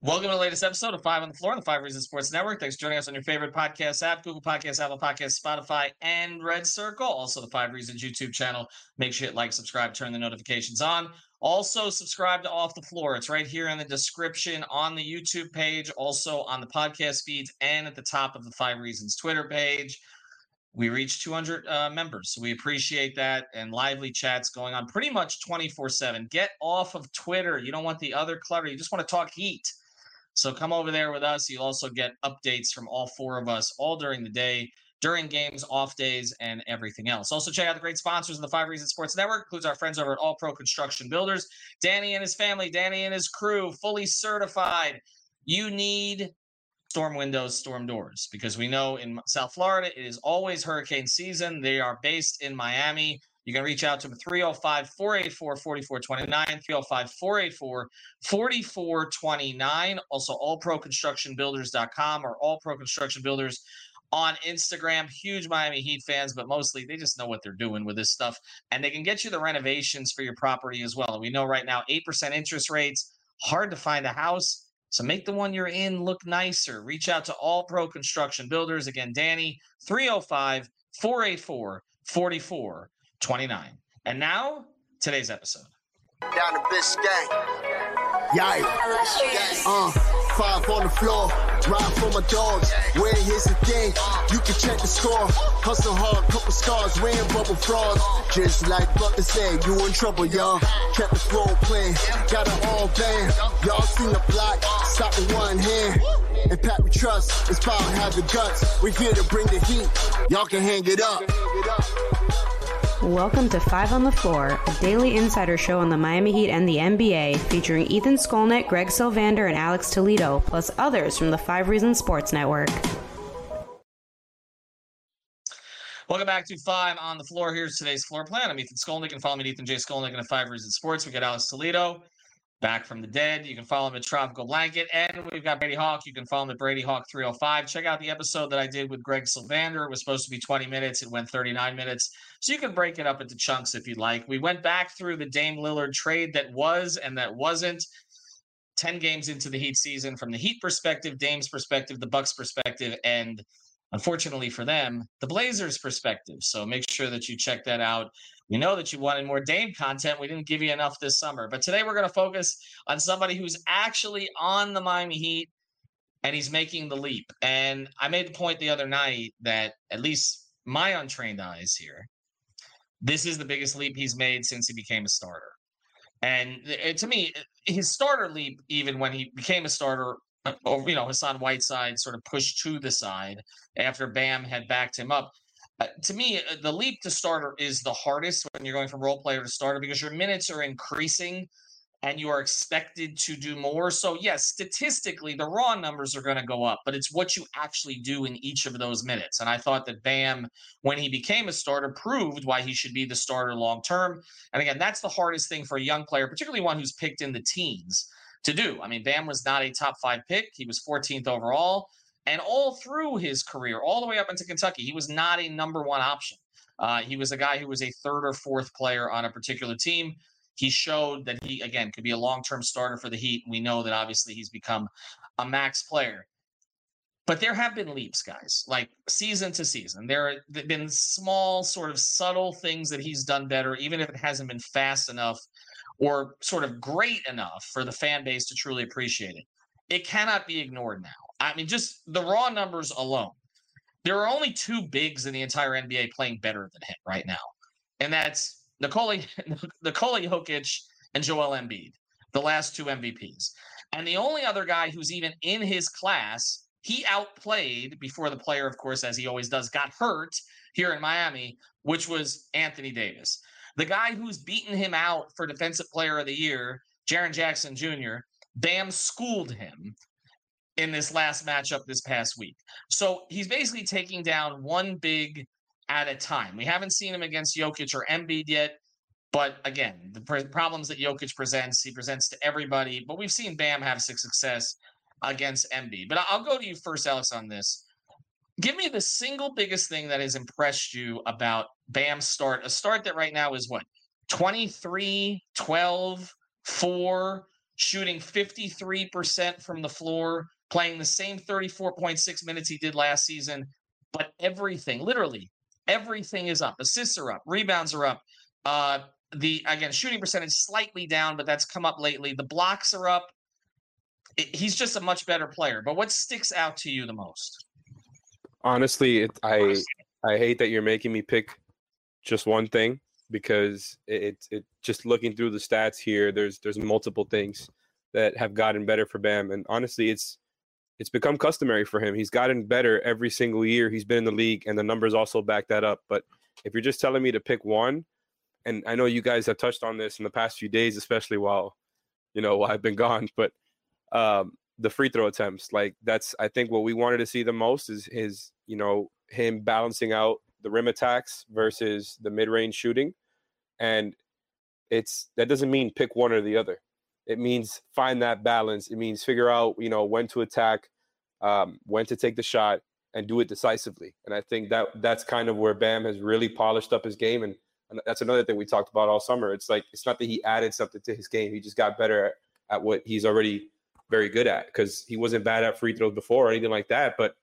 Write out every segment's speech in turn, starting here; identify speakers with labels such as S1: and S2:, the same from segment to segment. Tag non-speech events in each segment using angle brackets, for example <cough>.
S1: Welcome to the latest episode of Five on the Floor on the Five Reasons Sports Network. Thanks for joining us on your favorite podcast app, Google Podcasts, Apple Podcasts, Spotify, and Red Circle. Also, the Five Reasons YouTube channel. Make sure you like, subscribe, turn the notifications on. Also, subscribe to Off the Floor. It's right here in the description on the YouTube page, also on the podcast feeds, and at the top of the Five Reasons Twitter page. We reached 200 uh, members, so we appreciate that. And lively chats going on pretty much 24 7. Get off of Twitter. You don't want the other clutter. You just want to talk heat. So come over there with us. You'll also get updates from all four of us all during the day, during games, off days, and everything else. Also, check out the great sponsors of the Five Reasons Sports Network, includes our friends over at All Pro Construction Builders. Danny and his family, Danny and his crew, fully certified. You need storm windows, storm doors, because we know in South Florida it is always hurricane season. They are based in Miami. You can reach out to them 305 484 4429, 305 484 4429. Also, allproconstructionbuilders.com or All Pro Construction Builders on Instagram. Huge Miami Heat fans, but mostly they just know what they're doing with this stuff. And they can get you the renovations for your property as well. We know right now 8% interest rates, hard to find a house. So make the one you're in look nicer. Reach out to All Pro Construction Builders. Again, Danny, 305 484 44 29. And now, today's episode.
S2: Down to Biscayne. Yikes. Uh, five on the floor. Ride for my dogs. Where here's the thing. You can check the score. Hustle hard, couple scars. Wearing bubble frogs. Just like Butler said, you in trouble, y'all. Kept the floor playing. Got it all band. Y'all seen the block. Stop with one hand. And Pat we trust. It's power have the guts. We here to bring the heat. Y'all can hang it up.
S3: Welcome to Five on the Floor, a daily insider show on the Miami Heat and the NBA, featuring Ethan Skolnick, Greg Sylvander, and Alex Toledo, plus others from the Five Reasons Sports Network.
S1: Welcome back to Five on the Floor. Here's today's floor plan. I'm Ethan Skolnick. and follow me Ethan J. Skolnick and Five Reasons Sports. We got Alex Toledo back from the dead. You can follow him at Tropical Blanket. And we've got Brady Hawk. You can follow him at Brady Hawk 305. Check out the episode that I did with Greg Sylvander. It was supposed to be 20 minutes. It went 39 minutes. So you can break it up into chunks if you'd like. We went back through the Dame Lillard trade that was and that wasn't. 10 games into the Heat season from the Heat perspective, Dame's perspective, the Bucks perspective, and unfortunately for them, the Blazers perspective. So make sure that you check that out. We know that you wanted more Dame content. We didn't give you enough this summer. But today we're going to focus on somebody who's actually on the Miami Heat and he's making the leap. And I made the point the other night that at least my untrained eyes here, this is the biggest leap he's made since he became a starter. And eh, to me, his starter leap, even when he became a starter, <laughs> over, you know, Hassan Whiteside sort of pushed to the side after Bam had backed him up. Uh, to me, uh, the leap to starter is the hardest when you're going from role player to starter because your minutes are increasing and you are expected to do more. So, yes, statistically, the raw numbers are going to go up, but it's what you actually do in each of those minutes. And I thought that Bam, when he became a starter, proved why he should be the starter long term. And again, that's the hardest thing for a young player, particularly one who's picked in the teens, to do. I mean, Bam was not a top five pick, he was 14th overall. And all through his career, all the way up into Kentucky, he was not a number one option. Uh, he was a guy who was a third or fourth player on a particular team. He showed that he, again, could be a long term starter for the Heat. We know that obviously he's become a max player. But there have been leaps, guys, like season to season. There have been small, sort of subtle things that he's done better, even if it hasn't been fast enough or sort of great enough for the fan base to truly appreciate it. It cannot be ignored now I mean, just the raw numbers alone. There are only two bigs in the entire NBA playing better than him right now, and that's Nikola <laughs> Nikola Jokic and Joel Embiid, the last two MVPs. And the only other guy who's even in his class, he outplayed before the player, of course, as he always does, got hurt here in Miami, which was Anthony Davis. The guy who's beaten him out for Defensive Player of the Year, Jaren Jackson Jr., Bam schooled him in this last matchup this past week. So he's basically taking down one big at a time. We haven't seen him against Jokic or Embiid yet. But again, the pr- problems that Jokic presents, he presents to everybody. But we've seen Bam have success against Embiid. But I'll go to you first, Alex, on this. Give me the single biggest thing that has impressed you about Bam's start. A start that right now is what? 23, 12, 4, shooting 53% from the floor, playing the same 34.6 minutes he did last season. But everything, literally, everything is up. Assists are up, rebounds are up. Uh, the again shooting percentage slightly down, but that's come up lately. The blocks are up. It, he's just a much better player. But what sticks out to you the most?
S4: Honestly, it, I I hate that you're making me pick just one thing because it, it just looking through the stats here. There's there's multiple things that have gotten better for Bam, and honestly, it's it's become customary for him. He's gotten better every single year he's been in the league, and the numbers also back that up. But if you're just telling me to pick one, and I know you guys have touched on this in the past few days, especially while you know while I've been gone. But um, the free throw attempts, like that's I think what we wanted to see the most is his you know him balancing out the rim attacks versus the mid range shooting, and it's that doesn't mean pick one or the other. It means find that balance. It means figure out you know when to attack, um, when to take the shot, and do it decisively. And I think that that's kind of where Bam has really polished up his game and and that's another thing we talked about all summer. It's like it's not that he added something to his game; he just got better at, at what he's already very good at. Because he wasn't bad at free throws before or anything like that, but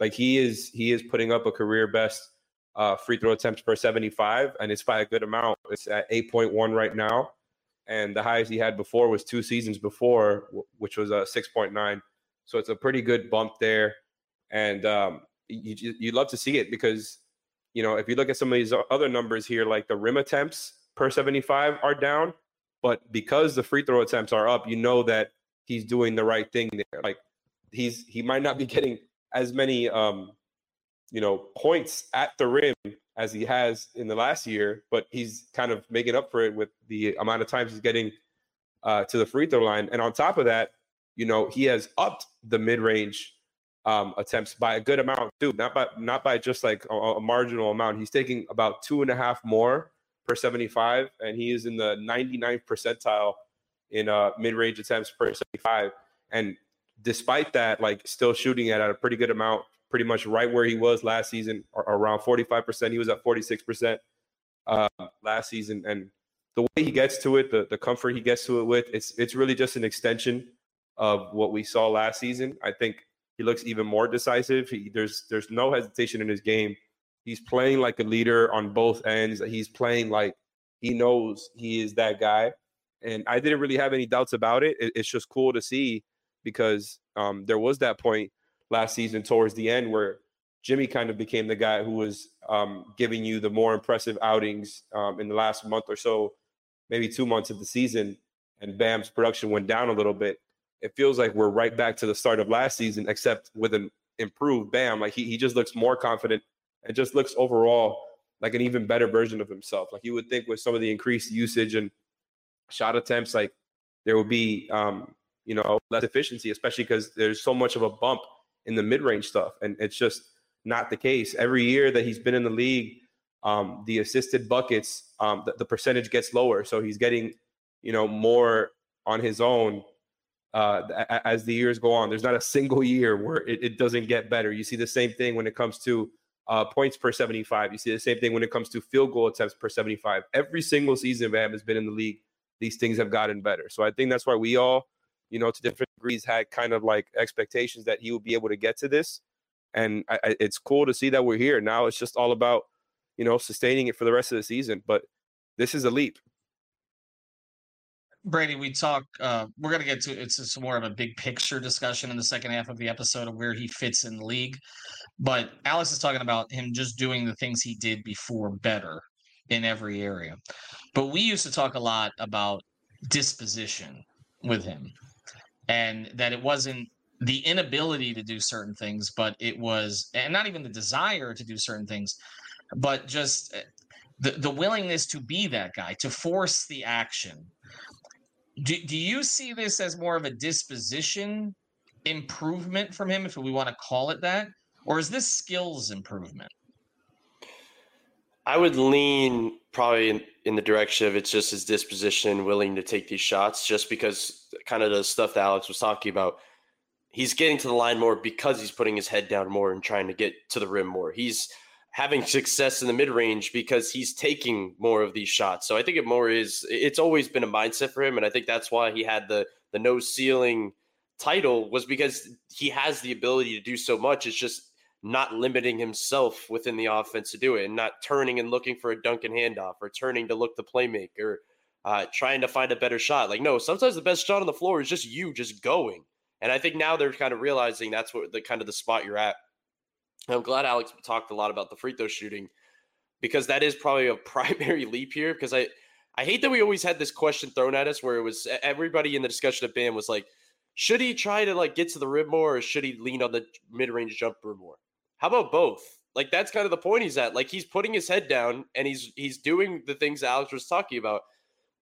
S4: like he is, he is putting up a career best uh, free throw attempts per 75, and it's by a good amount. It's at 8.1 right now, and the highest he had before was two seasons before, which was a 6.9. So it's a pretty good bump there, and um, you you love to see it because you know, if you look at some of these other numbers here, like the rim attempts per 75 are down, but because the free throw attempts are up, you know that he's doing the right thing there. Like he's he might not be getting as many um you know points at the rim as he has in the last year, but he's kind of making up for it with the amount of times he's getting uh, to the free throw line. And on top of that, you know, he has upped the mid range um, attempts by a good amount too, not by not by just like a, a, marginal amount. He's taking about two and a half more per 75, and he is in the 99th percentile in uh, mid-range attempts per 75. And despite that, like still shooting at a pretty good amount, pretty much right where he was last season, or around 45%. He was at 46% uh, last season, and the way he gets to it, the the comfort he gets to it with, it's it's really just an extension of what we saw last season. I think he looks even more decisive. He, there's there's no hesitation in his game. He's playing like a leader on both ends. He's playing like he knows he is that guy. And I didn't really have any doubts about it. it it's just cool to see because um, there was that point last season towards the end where Jimmy kind of became the guy who was um, giving you the more impressive outings um, in the last month or so, maybe two months of the season. And Bam's production went down a little bit it feels like we're right back to the start of last season, except with an improved Bam. Like he, he just looks more confident and just looks overall like an even better version of himself. Like you would think with some of the increased usage and shot attempts, like there will be, um, you know, less efficiency, especially because there's so much of a bump in the mid-range stuff, and it's just not the case. Every year that he's been in the league, um, the assisted buckets, um, the, the percentage gets lower, so he's getting, you know, more on his own uh, as the years go on. There's not a single year where it, it, doesn't get better. You see the same thing when it comes to uh, points per 75. You see the same thing when it comes to field goal attempts per 75. Every single season Bam has been in the league, these things have gotten better. So I think that's why we all, you know, to different degrees, had kind of like expectations that he would be able to get to this. And I, I, it's cool to see that we're here. Now it's just all about, you know, sustaining it for the rest of the season. But this is a leap
S1: Brady, we talk. Uh, we're going to get to it's just more of a big picture discussion in the second half of the episode of where he fits in the league. But Alex is talking about him just doing the things he did before better in every area. But we used to talk a lot about disposition with him, and that it wasn't the inability to do certain things, but it was, and not even the desire to do certain things, but just eh, the, the willingness to be that guy, to force the action, do, do you see this as more of a disposition improvement from him, if we want to call it that, or is this skills improvement?
S5: I would lean probably in, in, the direction of it's just his disposition, willing to take these shots, just because kind of the stuff that Alex was talking about. He's getting to the line more because he's putting his head down more and trying to get to the rim more. He's having success in the mid range because he's taking more of these shots. So I think it more is it's always been a mindset for him, and I think that's why he had the the no ceiling title was because he has the ability to do so much. It's just not limiting himself within the offense to do it, and not turning and looking for a Duncan handoff or turning to look the playmaker, or uh, trying to find a better shot. Like no, sometimes the best shot on the floor is just you just going. And I think now they're kind of realizing that's what the kind of the spot you're at I'm glad Alex talked a lot about the free throw shooting because that is probably a <laughs> primary leap here. Because I, I hate that we always had this question thrown at us where it was everybody in the discussion of Bam was like, should he try to like get to the rim more or should he lean on the mid range jumper more? How about both? Like that's kind of the point he's at. Like he's putting his head down and he's he's doing the things Alex was talking about.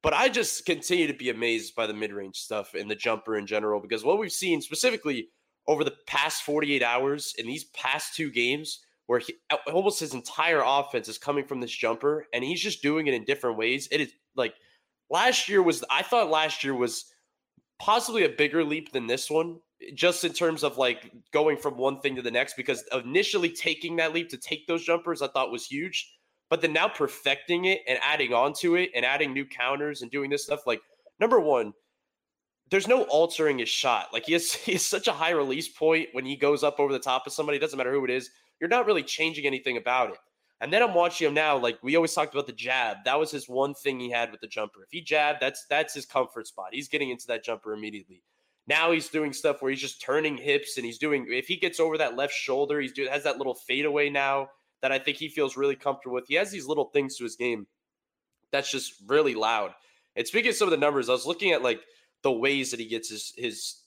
S5: But I just continue to be amazed by the mid range stuff and the jumper in general because what we've seen specifically over the past 48 hours in these past two games where he, almost his entire offense is coming from this jumper and he's just doing it in different ways. It is like last year was I thought last year was possibly a bigger leap than this one just in terms of like going from one thing to the next because initially taking that leap to take those jumpers I thought was huge but then now perfecting it and adding on to it and adding new counters and doing this stuff like number 1 there's no altering his shot. Like he has <laughs> he has such a high release point when he goes up over the top of somebody. It doesn't matter who it is. You're not really changing anything about it. And then I'm watching him now. Like we always talked about the jab. That was his one thing he had with the jumper. If he jabbed, that's that's his comfort spot. He's getting into that jumper immediately. Now he's doing stuff where he's just turning hips and he's doing. If he gets over that left shoulder, he's doing has that little fadeaway now that I think he feels really comfortable with. He has these little things to his game that's just really loud. And speaking of some of the numbers, I was looking at like the ways that he gets his his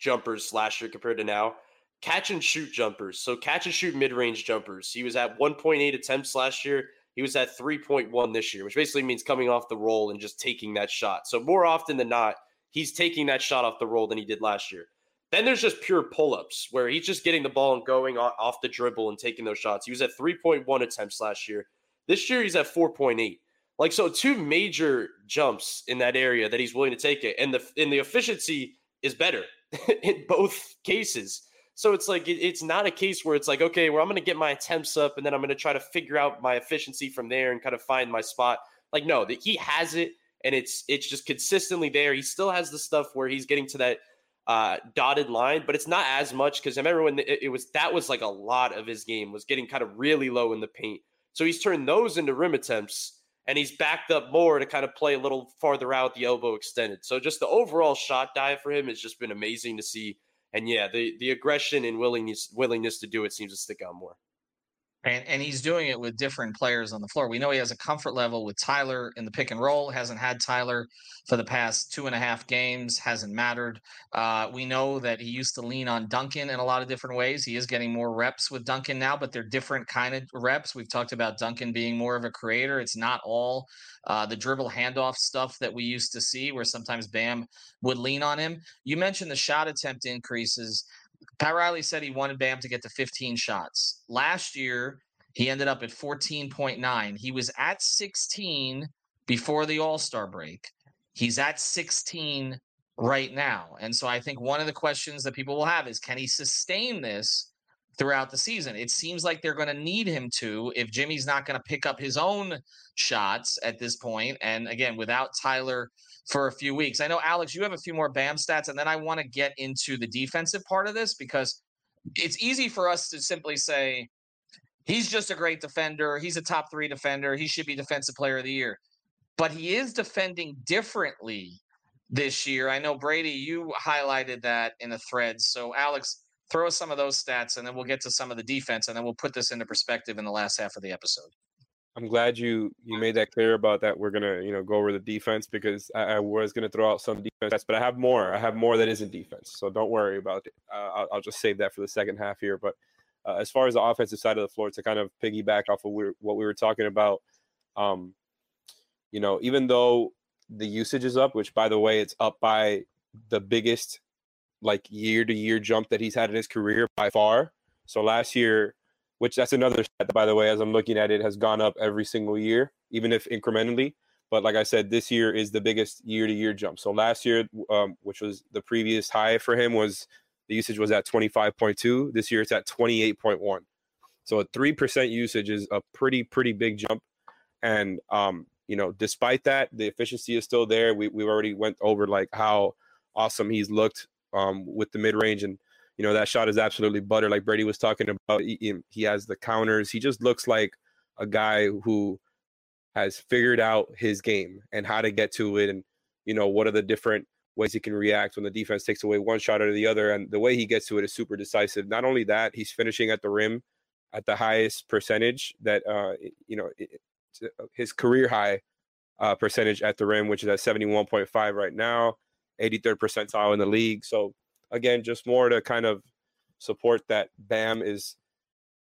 S5: jumpers last year compared to now. Catch and shoot jumpers. So catch and shoot mid range jumpers. He was at 1.8 attempts last year. He was at 3.1 this year, which basically means coming off the roll and just taking that shot. So more often than not, he's taking that shot off the roll than he did last year. Then there's just pure pull ups where he's just getting the ball and going off the dribble and taking those shots. He was at 3.1 attempts last year. This year, he's at 4.8. Like so, two major jumps in that area that he's willing to take it, and the and the efficiency is better <laughs> in both cases. So it's like it, it's not a case where it's like okay, well I'm going to get my attempts up, and then I'm going to try to figure out my efficiency from there and kind of find my spot. Like no, that he has it, and it's it's just consistently there. He still has the stuff where he's getting to that uh, dotted line, but it's not as much because I remember when it, it was that was like a lot of his game was getting kind of really low in the paint. So he's turned those into rim attempts and he's backed up more to kind of play a little farther out, the elbow extended. So just the overall shot diet for him has just been amazing to see. And yeah, the the aggression and willingness willingness to do it seems to stick out more.
S1: And, and he's doing it with different players on the floor. We know he has a comfort level with Tyler in the pick and roll. Hasn't had Tyler for the past two and a half games. Hasn't mattered. Uh, we know that he used to lean on Duncan in a lot of different ways. He is getting more reps with Duncan now, but they're different kind of reps. We've talked about Duncan being more of a creator. It's not all uh, the dribble handoff stuff that we used to see, where sometimes Bam would lean on him. You mentioned the shot attempt increases. Pat Riley said he wanted Bam to get to 15 shots. Last year, he ended up at 14.9. He was at 16 before the All Star break. He's at 16 right now. And so I think one of the questions that people will have is can he sustain this throughout the season? It seems like they're going to need him to if Jimmy's not going to pick up his own shots at this point. And again, without Tyler for a few weeks. I know, Alex, you have a few more BAM stats, and then I want to get into the defensive part of this because it's easy for us to simply say, he's just a great defender. He's a top three defender. He should be defensive player of the year. But he is defending differently this year. I know Brady, you highlighted that in the thread. So Alex, throw us some of those stats, and then we'll get to some of the defense, and then we'll put this into perspective in the last half of the episode.
S4: I'm glad you you made that clear about that. We're gonna you know go over the defense because I, I was gonna throw out some defense, but I have more. I have more that isn't defense, so don't worry about it. Uh, I'll, I'll, just save that for the second half here. But uh, as far as the offensive side of the floor, to kind of piggyback off of what we were talking about, um, you know, even though the usage is up, which by the way, it's up by the biggest like year to year jump that he's had in his career by far. So last year, which that's another stat, by the way, as I'm looking at it, has gone up every single year, even if incrementally. But like I said, this year is the biggest year to year jump. So last year, um, which was the previous high for him, was the usage was at 25.2. This year it's at 28.1. So a 3% usage is a pretty, pretty big jump. And, um, you know, despite that, the efficiency is still there. We, we already went over like how awesome he's looked um, with the mid range. And you know that shot is absolutely butter. Like Brady was talking about, he, he has the counters. He just looks like a guy who has figured out his game and how to get to it, and you know what are the different ways he can react when the defense takes away one shot or the other. And the way he gets to it is super decisive. Not only that, he's finishing at the rim at the highest percentage that uh, you know uh, his career high uh, percentage at the rim, which is at 71.5 right now, 83rd percentile in the league. So again, just more to kind of support that Bam is,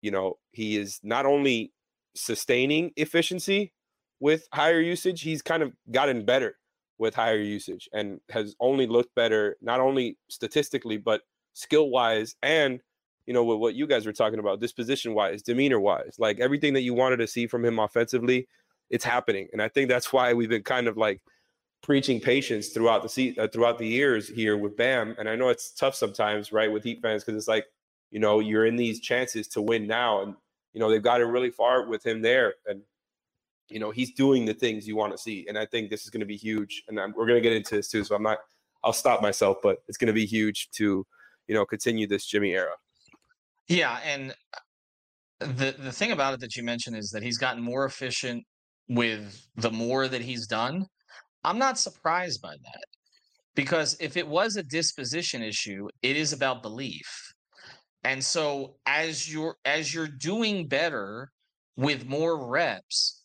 S4: you know, he is not only sustaining efficiency with higher usage, he's kind of gotten better with higher usage and has only looked better, not only statistically, but skill wise and you know, with what you guys were talking about, disposition wise, demeanor wise, like everything that you wanted to see from him offensively, it's happening. And I think that's why we've been kind of like preaching patience throughout the se- uh, throughout the years here with Bam. And I know it's tough sometimes, right, with Heat fans because it's like, you know, you're in these chances to win now, and you know they've gotten really far with him there, and you know he's doing the things you want to see. And I think this is going to be huge. And I'm, we're going to get into this too, so I'm not. I'll stop myself, but it's going to be huge to, you know, continue this Jimmy era.
S1: Yeah, and uh, the the thing about it that you mentioned is that he's gotten more efficient with the more that he's done I'm not surprised by that because if it was a disposition issue, it is about belief. And so as you're as you're doing better with more reps,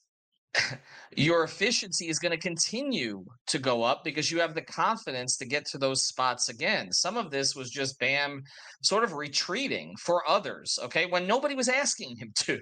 S1: <laughs> your efficiency is going to continue to go up because you have the confidence to get to those spots again. Some of this was just Bam sort of retreating for others, okay, when nobody was asking him <laughs> to.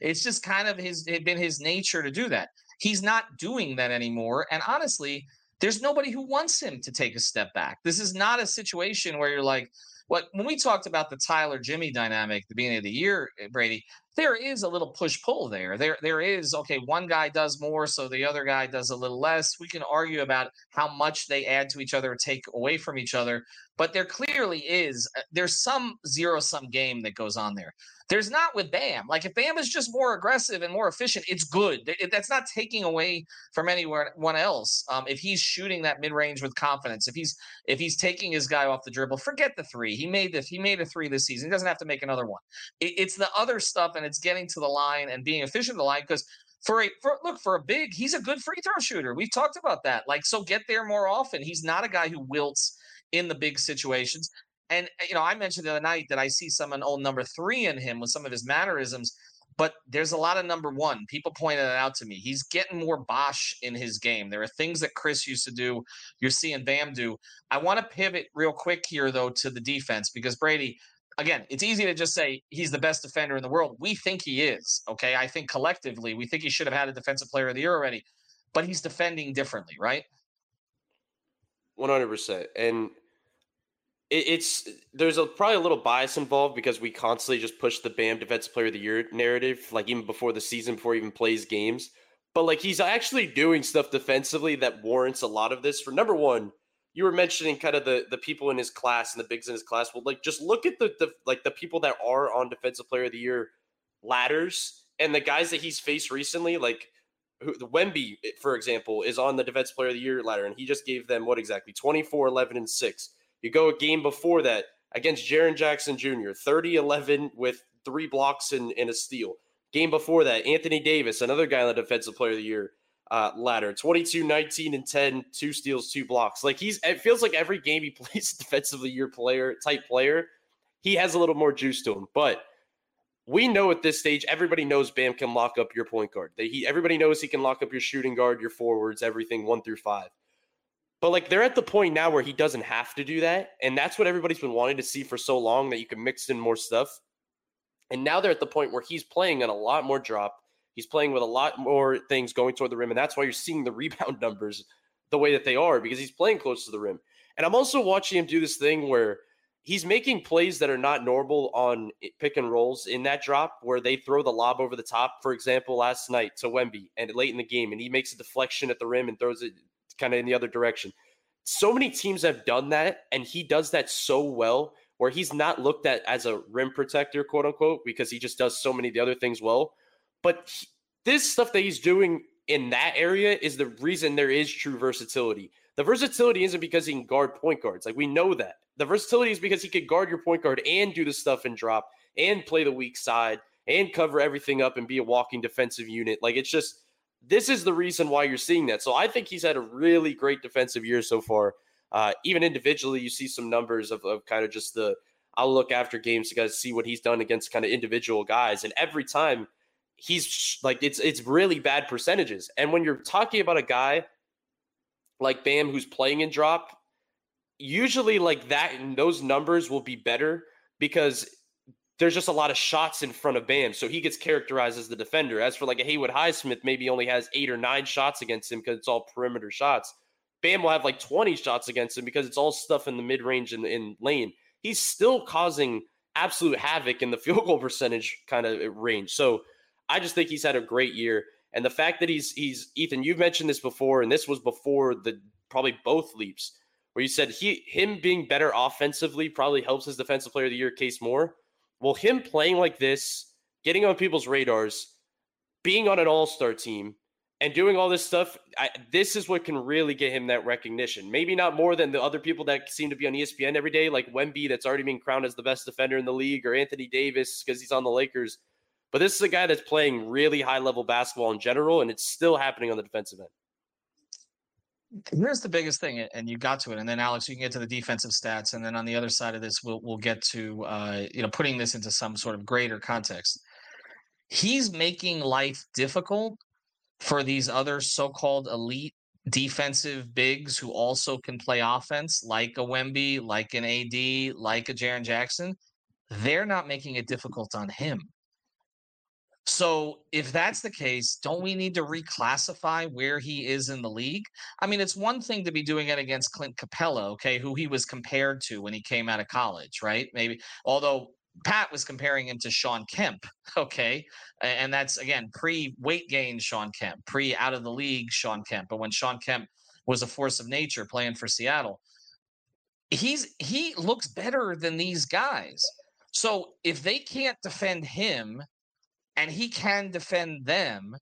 S1: It's just kind of his it been his nature to do that. He's not doing that anymore. And honestly, there's nobody who wants him to take a step back. This is not a situation where you're like, what when we talked about the Tyler Jimmy dynamic at the beginning of the year, eh, Brady, there is a little push pull there. There there is okay, one guy does more, so the other guy does a little less. We can argue about how much they add to each other or take away from each other, but there clearly is uh, there's some zero sum game that goes on there. There's not with Bam. Like if Bam is just more aggressive and more efficient, it's good. That's not taking away from anyone else. Um, if he's shooting that mid range with confidence, if he's if he's taking his guy off the dribble, forget the three. He made the he made a three this season. He doesn't have to make another one. It, it's the other stuff, and it's getting to the line and being efficient in the line because for a for, look for a big, he's a good free throw shooter. We've talked about that. Like so, get there more often. He's not a guy who wilts in the big situations. And uh, you know, I mentioned the other night that I see some an old number three in him with some of his mannerisms, but there's a lot of number one. People pointed it out to me. He's getting more Bosh in his game. There are things that Chris used to do. You're seeing Bam do. I want to pivot real quick here though to the defense because Brady. Again, it's easy to just say he's the best defender in the world. We think he is. Okay. I think collectively, we think he should have had a defensive player of the year already, but he's defending differently, right?
S5: 100%. And it's there's a probably a little bias involved because we constantly just push the Bam Defensive Player of the Year narrative, like even before the season, before he even plays games. But like he's actually doing stuff defensively that warrants a lot of this. For number one, you were mentioning kind of the the people in his class and the bigs in his class. Well, like just look at the, the like the people that are on Defensive Player of the Year ladders and the guys that he's faced recently, like who, the Wemby, eh, for example, is on the Defensive Player of the Year ladder, and he just gave them what exactly 24, 11, and 6. You go a game before that against Jaren Jackson Jr., 30 11 with three blocks and, and a steal. Game before that, Anthony Davis, another guy on the Defensive Player of the Year, uh, ladder 22, 19, and 10, two steals, two blocks. Like he's, it feels like every game he <laughs> plays defensively your player, type player, he has a little more juice to him. But we know at this stage, everybody knows Bam can lock up your point guard. They, he, everybody knows he can lock up your shooting guard, your forwards, everything one through five. But like they're at the point now where he doesn't have to do that. And that's what everybody's been wanting to see for so long that you can mix in more stuff. And now they're at the point where he's playing on a lot more drop. He's playing with a lot more things going toward the rim. And that's why you're seeing the <laughs> rebound numbers the way that they are because he's playing close to the rim. And I'm also watching him do this thing where he's making plays that are not normal on pick and rolls in that drop where they throw the lob over the top. For example, last night to Wemby and late in the game, and he makes a deflection at the rim and throws it kind of in the other direction. So many teams have done that, and he does that so well where he's not looked at as a rim protector, quote unquote, because he just does so many of the other things well. But this stuff that he's doing in that area is the reason there is true versatility. The versatility isn't because he can guard point guards. Like we know that. The versatility is because he could guard your point guard and do the stuff and drop and play the weak side and cover everything up and be a walking defensive unit. Like it's just this is the reason why you're seeing that. So I think he's had a really great defensive year so far. Uh, even individually, you see some numbers of, of kind of just the I'll look after games to guys see what he's done against kind of individual guys, and every time he's like it's it's really bad percentages. And when you're talking about a guy like Bam who's playing in drop, usually like that and those numbers will be better because there's just a lot of shots in front of Bam. So he gets characterized as the defender. As for like a Haywood Highsmith, maybe only has eight or nine shots against him because it's all perimeter shots. Bam will have like 20 shots against him because it's all stuff in the mid range and in lane. He's still causing absolute havoc in the <laughs> field goal percentage kind of range. So I just think he's had a great year. And the fact that he's he's Ethan, you've mentioned this before, and this was before the probably both leaps, where you said he him being better offensively probably helps his defensive player of the year case more. Well, him playing like this, getting on people's radars, being on an all star team, and doing all this stuff, I, this is what can really get him that recognition. Maybe not more than the other people that seem to be on ESPN every day, like Wemby, that's already being crowned as the best defender in the league, or Anthony Davis because he's on the Lakers. But this is a guy that's playing really high level basketball in general, and it's still happening on the defensive end.
S1: Here's the biggest thing, and you got to it. And then Alex, you can get to the defensive stats, and then on the other side of this, we'll we'll get to uh, you know putting this into some sort of greater context. He's making life difficult for these other so-called elite defensive bigs who also can play offense, like a Wemby, like an AD, like a Jaren Jackson. They're not making it difficult on him. So if that's the case, don't we need to reclassify where he is in the league? I mean, it's one thing to be doing it against Clint Capela, okay, who he was compared to when he came out of college, right? Maybe, although Pat was comparing him to Shawn Kemp, <laughs> okay, and that's again pre weight gain Shawn Kemp, pre out of the league Shawn Kemp, but when Shawn Kemp was a force of nature playing for Seattle, he's he looks better than these guys. So if they can't defend him and he can defend them.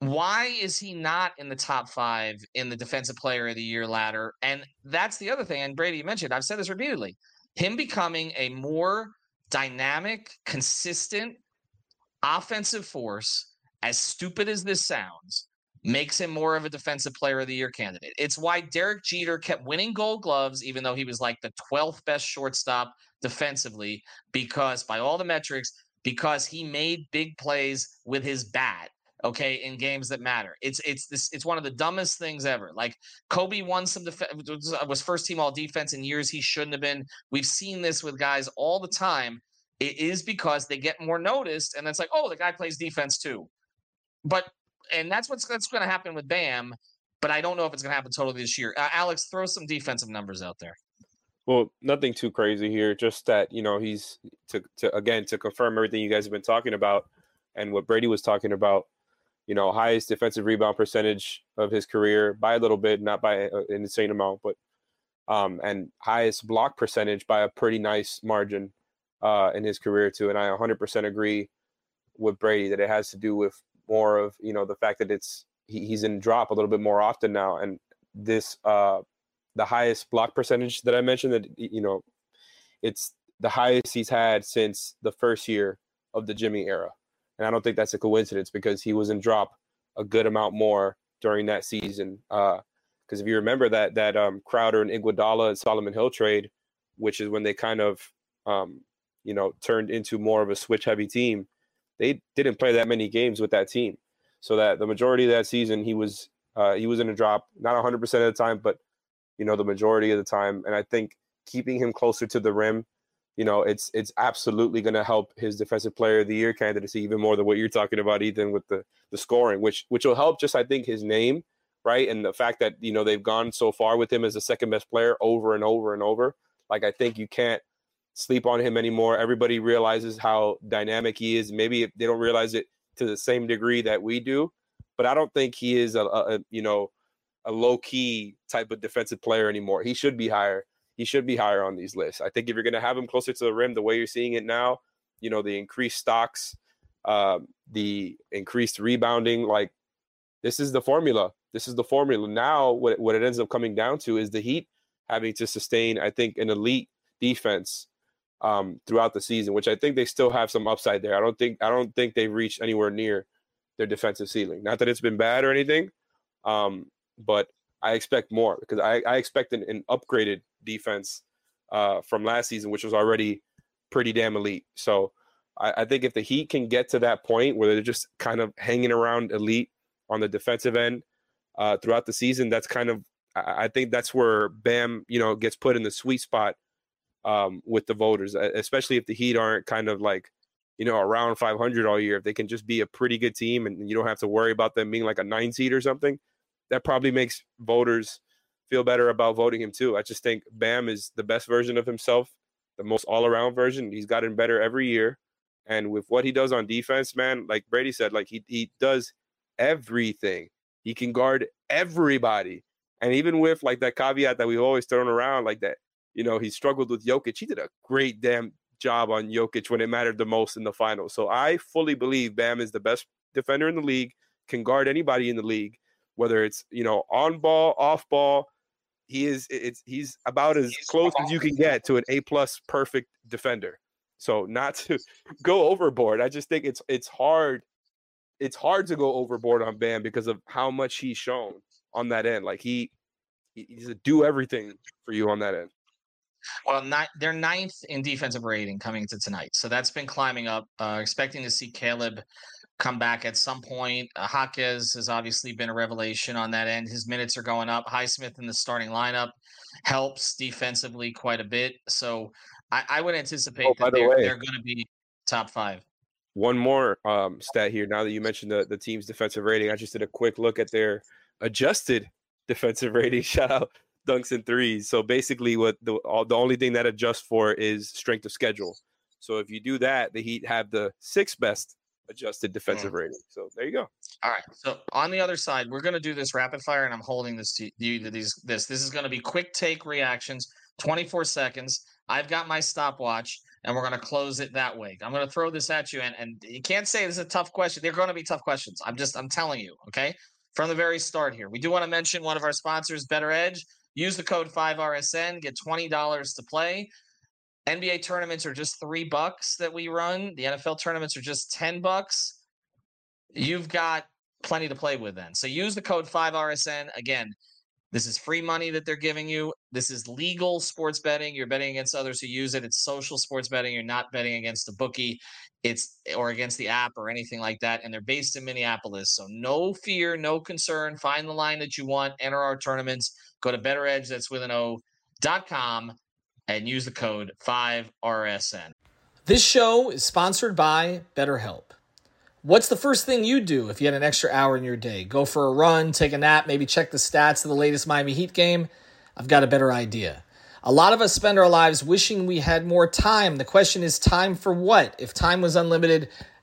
S1: Why is he not in the top five in the defensive player of the year ladder? And that's the other thing. And Brady mentioned, I've said this repeatedly him becoming a more dynamic, consistent offensive force, as stupid as this sounds, makes him more of a defensive player of the year candidate. It's why Derek Jeter kept winning gold gloves, even though he was like the 12th best shortstop defensively, because by all the metrics, because he made big plays with his bat okay in games that matter. It's it's this it's one of the dumbest things ever. Like kobe won some defense was first team all defense in years he shouldn't have been. We've seen this with guys all the time. It is because they get more noticed and it's like oh the guy plays defense too. But and that's what's that's going to happen with bam but i don't know if it's going to happen totally this year. Uh, alex throw some defensive numbers out there
S4: well, nothing too crazy here. Just that you know he's to to again to confirm everything you guys have been talking about, and what Brady was talking about. You know, highest defensive rebound percentage of his career by a little bit, not by an insane amount, but um, and highest block percentage by a pretty nice margin uh, in his career too. And I 100% agree with Brady that it has to do with more of you know the fact that it's he, he's in drop a little bit more often now, and this uh, the highest block percentage that I mentioned that you know it's the highest he's had since the first year of the Jimmy era. And I don't think that's a coincidence because he was in drop a good amount more during that season. Uh because uh, if you remember that that um, Crowder and Iguodala and Solomon Hill trade, which is when they kind of um, you know turned into more of a switch heavy team, they didn't play that many games with that team. So that the majority of that season he was uh, he was in a drop, not 100% of the time, but you know the majority of the time. And I think keeping him closer to the rim, you know, it's it's absolutely going to help his defensive player of the year candidacy even more than what you're talking about, Ethan, with the the scoring, which which will help just I think his name, right, and the fact that you know they've gone so far with him as the second best player over and over and over. Like I think you can't sleep on him anymore. Everybody realizes how dynamic he is. Maybe they don't realize it to the same degree that we do, but I don't think he is a, a you know a low key type of defensive player anymore. He should be higher. He should be higher on these lists. I think if you're going to have him closer to the rim, the way you're seeing it now, you know, the increased stocks, uh, the increased rebounding, like this is the formula. This is the formula. Now, what what it ends up coming down to is the Heat having to sustain, I think, an elite defense um, throughout the season, which I think they still have some upside there. I don't think I don't think they've reached anywhere near their defensive ceiling. Not that it's been bad or anything, um, but I expect more because I, I expect an, an upgraded defense uh, from last season, which was already pretty damn elite. So I, I, think if the Heat can get to that point where they're just kind of hanging around elite on the defensive end uh, throughout the season, that's kind of I, I think that's where Bam, you know, gets put in the sweet spot um, with the voters, especially if the Heat aren't kind of like, you know, around 500 all year. If they can just be a pretty good team and you don't have to worry about them being like a nine seed or something, that probably makes voters feel better about voting him too. I just think Bam is the best version of himself, the most all around version. He's gotten better every year. And with what he does on defense, man, like Brady said, like he he does everything. He can guard everybody. And even with like that caveat that we've always thrown around, like that you know, he struggled with Jokic. He did a great damn job on Jokic when it mattered the most in the finals. So I fully believe Bam is the best defender in the league, can guard anybody in the league, whether it's, you know, on ball, off ball. He is it's he's about as close as you can get to an A plus perfect defender. So not to <laughs> go overboard. I just think it's it's hard it's hard to go overboard on Bam because of how much he's shown on that end. Like he he's a do everything for you on that end.
S1: Well, not, they're ninth in defensive rating coming into tonight, so that's been climbing up. Uh, expecting to see Caleb come back at some point. Uh, has obviously been a revelation on that end. His minutes are going up. Highsmith in the starting lineup helps defensively quite a bit. So I, I would anticipate oh, that the they're, they're going to be top five.
S4: One more um, stat here. Now that you mentioned the, the team's defensive rating, I just did a quick look at their adjusted <laughs> defensive rating. Shout out dunks and threes. So basically, what the all, the only thing that adjusts for is strength of schedule. So if you do that, the Heat have the sixth best adjusted defensive mm. rating. So there you go.
S1: All right. So on the other side, we're going to do this rapid fire, and I'm holding this to you. To these this this is going to be quick take reactions, 24 seconds. I've got my stopwatch, and we're going to close it that way. I'm going to throw this at you, and and you can't say this is a tough question. They're going to be tough questions. I'm just I'm telling you. Okay. From the very start here, we do want to mention one of our sponsors, BettorEdge. Use the code 5RSN, get $20 to play. NBA tournaments are just three bucks that we run. The NFL tournaments are just 10 bucks. You've got plenty to play with then. So use the code 5RSN. Again, this is free money that they're giving you. This is legal sports betting. You're betting against others who use it. It's social sports betting. You're not betting against a bookie. It's or against the app or anything like that. And they're based in Minneapolis. So no fear, no concern. Find the line that you want. Enter our tournaments. Go to Bettor Edge, that's with an O, dot com, and use the code 5RSN.
S6: This show is sponsored by BetterHelp. What's the first thing you'd do if you had an extra hour in your day? Go for a run, take a nap, maybe check the stats of the latest Miami Heat game? I've got a better idea. A lot of us spend our lives wishing we had more time. The question is, time for what? If time was unlimited,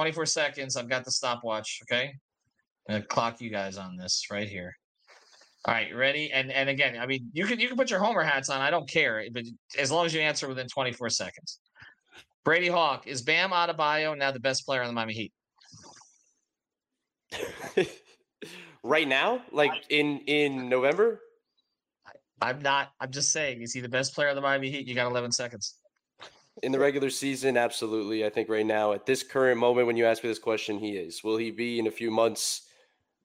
S1: 24 seconds. I've got the stopwatch. Okay. I'm gonna clock you guys on this right here. All right, ready? And and again, I mean, you can you can put your homer hats on. I don't care, but as long as you answer within 24 seconds. Brady Hawk is Bam Adebayo now the best player on the Miami
S5: Heat? <laughs> right now, like in in November.
S1: I'm not. I'm just saying. Is he the best player on the Miami Heat? You got 11 seconds.
S5: In the regular season, absolutely. I think right now, at this current moment, when you ask me this question, he is. Will he be in a few months?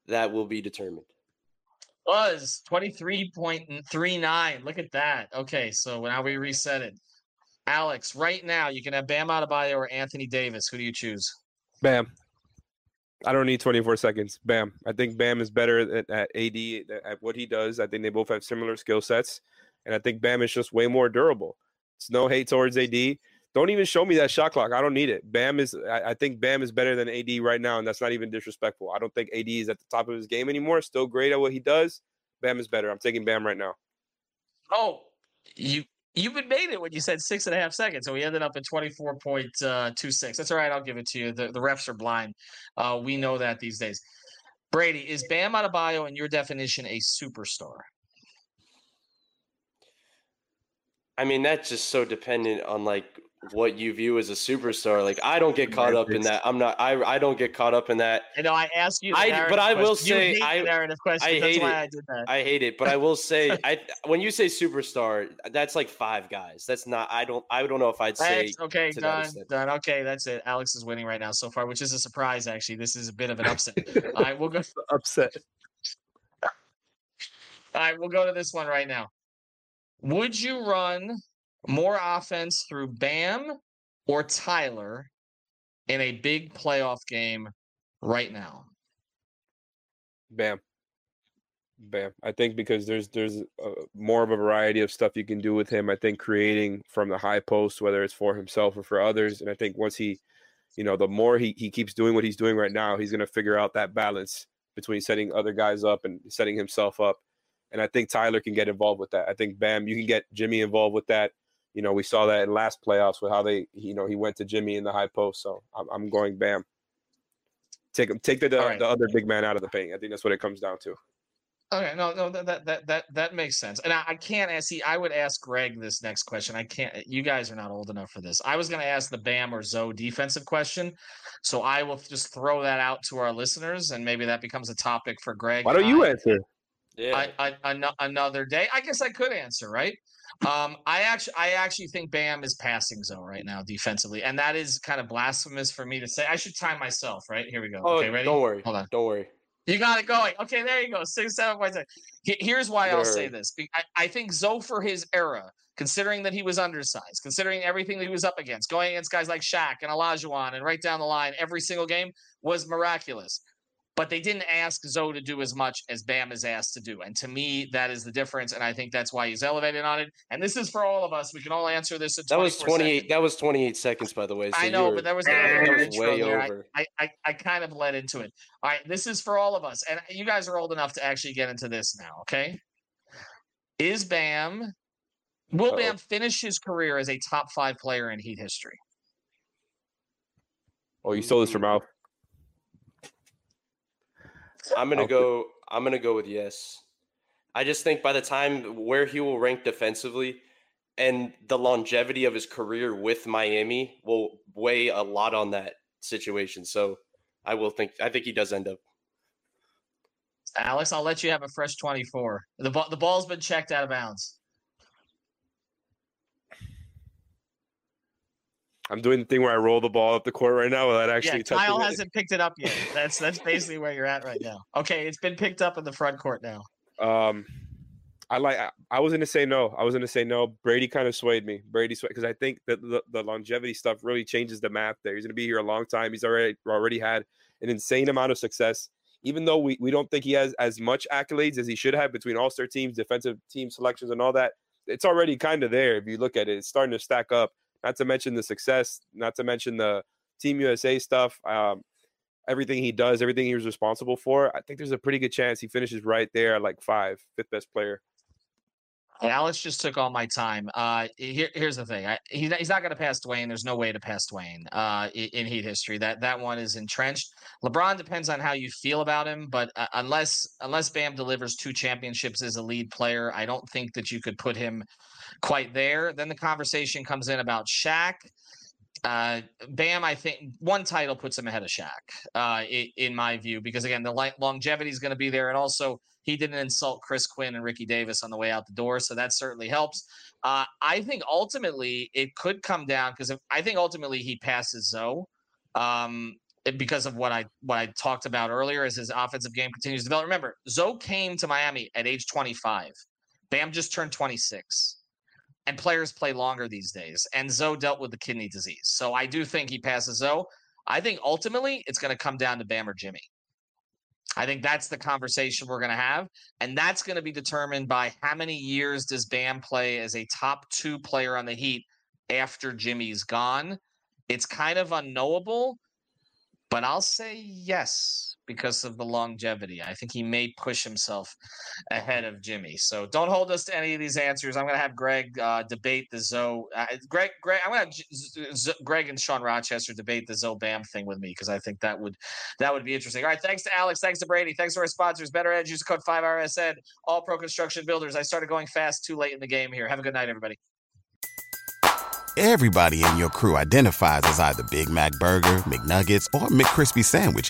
S5: That will be determined.
S1: Was 23.39. Look at that. Okay, so now we reset it. Alex, right now you can have Bam Adebayo or Anthony Davis. Who do you choose?
S4: Bam. I don't need 24 seconds. Bam. I think Bam is better at, at AD at what he does. I think they both have similar skill sets, and I think Bam is just way more durable. It's no hate towards AD. Don't even show me that shot clock. I don't need it. Bam is. I, think Bam is better than AD right now, and that's not even disrespectful. I don't think AD is at the top of his game anymore. Still great at what he does. Bam is better. I'm taking Bam right now.
S1: Oh, you you even made it when you said six and a half seconds. So we ended up at 24.26. That's all right. I'll give it to you. The, the refs are blind. Uh, we know that these days. Brady, is Bam Adebayo, in your definition, a superstar?
S5: I mean, that's just so dependent on like what you view as a superstar. Like I don't get caught up in that. I'm not. I I don't get caught up in that.
S1: I know. I asked you.
S5: I but I will
S1: question.
S5: say I
S1: narrative question.
S5: I
S1: That's
S5: hate
S1: why
S5: it.
S1: I did that.
S5: I hate it, but I will say <laughs> I when you say superstar, that's like five guys. That's not. I don't. I don't know if I'd say.
S1: That's okay, done, done. Okay, that's it. Alex is winning right now so far, which is a surprise. Actually, this is a bit of an upset. <laughs> All right, we'll go.
S4: Upset.
S1: All right, we'll go to this one right now. Would you run more offense through Bam or Tyler in a big playoff game right now?
S4: Bam. Bam. I think because there's there's uh, more of a variety of stuff you can do with him. I think creating from the high post, whether it's for himself or for others, and I think once he, you know, the more he he keeps doing what he's doing right now, he's going to figure out that balance between setting other guys up and setting himself up. And I think Tyler can get involved with that. I think Bam, you can get Jimmy involved with that. You know, we saw that in last playoffs with how they, you know, he went to Jimmy in the high post. So I'm, I'm going Bam. Take him, take the the,
S1: right.
S4: the other big man out of the paint. I think that's what it comes down to.
S1: Okay, no, no, that that that that, that makes sense. And I, I can't ask. See, I would ask Greg this next question. I can't. You guys are not old enough for this. I was going to ask the Bam or Zo defensive question, so I will just throw that out to our listeners, and maybe that becomes a topic for Greg.
S4: Why don't you
S1: I-
S4: answer?
S5: Yeah.
S1: I, I, ano- another day. I guess I could answer, right? Um, I actually, I actually think Bam is passing zone right now defensively, and that is kind of blasphemous for me to say. I should time myself, right? Here we go.
S5: oh,
S1: okay, ready?
S5: don't worry.
S1: Hold on.
S5: Don't worry.
S1: You got it going. Okay, there you go. Six, seven points. Here's why I'll say this. I, I think Zo for his era, considering that he was undersized, considering everything that he was up against, going against guys like Shaq and Olajuwon and right down the line every single game was miraculous. But they didn't ask Zo to do as much as Bam is asked to do. And to me, that is the difference. And I think that's why he's elevated on it. And this is for all of us. We can all answer this in
S5: That was 28.
S1: seconds.
S5: That was 28 seconds, by the way. So
S1: I know,
S5: were-
S1: but there was,
S5: that was way
S1: there. I-
S5: over.
S1: I, I, I kind of led into it. All right, this is for all of us, and you guys are old enough to actually get into this now. Okay, is Bam? Will
S5: Uh-oh.
S1: Bam finish his career as a top five player in Heat history?
S4: Oh, you stole this from Al.
S5: I'm gonna go. I'm gonna go with yes. I just think by the time where he will rank defensively and the longevity of his career with Miami will weigh a lot on that situation. So I will think I think he does end up.
S1: Alex, I'll let you have a fresh 24. The ball the ball's been checked out of bounds.
S4: I'm doing the thing where I roll the ball up the court right now without actually
S1: yeah, Kyle hasn't picked it up yet. That's that's basically where you're at right now. Okay, it's been picked up in the front court now.
S4: Um, I like. I, I was gonna say no. I was gonna say no. Brady kind of swayed me. Brady swayed because I think that the, the longevity stuff really changes the math. There, he's gonna be here a long time. He's already already had an insane amount of success. Even though we, we don't think he has as much accolades as he should have between All Star teams, defensive team selections, and all that, it's already kind of there. If you look at it, it's starting to stack up. Not to mention the success. Not to mention the Team USA stuff. Um, everything he does, everything he was responsible for, I think there's a pretty good chance he finishes right there, like five, fifth best player.
S1: Alex just took all my time. Uh, here, here's the thing: I, he, he's not going to pass Dwyane. There's no way to pass Dwyane uh, in, in Heat history. That that one is entrenched. LeBron depends on how you feel about him, but uh, unless unless Bam delivers two championships as a lead player, I don't think that you could put him quite there. Then the conversation comes in about Shaq. Uh, Bam, I think one title puts him ahead of Shaq, uh, in, in my view, because again, the longevity is going to be there, and also he didn't insult Chris Quinn and Ricky Davis on the way out the door, so that certainly helps. Uh, I think ultimately it could come down because I think ultimately he passes Zo. Um, because of what I what I talked about earlier as his offensive game continues to develop. Remember, Zo came to Miami at age 25. Bam just turned 26 and players play longer these days. And Zo dealt with the kidney disease. So I do think he passes Zo. I think ultimately it's going to come down to Bam or Jimmy. I think that's the conversation we're going to have. And that's going to be determined by how many years does Bam play as a top two player on the Heat after Jimmy's gone. It's kind of unknowable, but I'll say yes because of the longevity. I think he may push himself ahead of Jimmy. So don't hold us to any of these answers. I'm going to have Greg uh, debate the Zo. Uh, Greg, Greg, I'm going to have Z- Greg and Sean Rochester debate the Zo Bam thing with me because I think that would that would be interesting. All right, thanks to Alex, thanks to Brady, thanks to our sponsors, BettorEdge, use code five RSN, all pro construction builders. I started going fast too late in the game here. Have a good night, everybody.
S7: Everybody in your crew identifies as either Big Mac Burger, McNuggets, or McCrispy Sandwich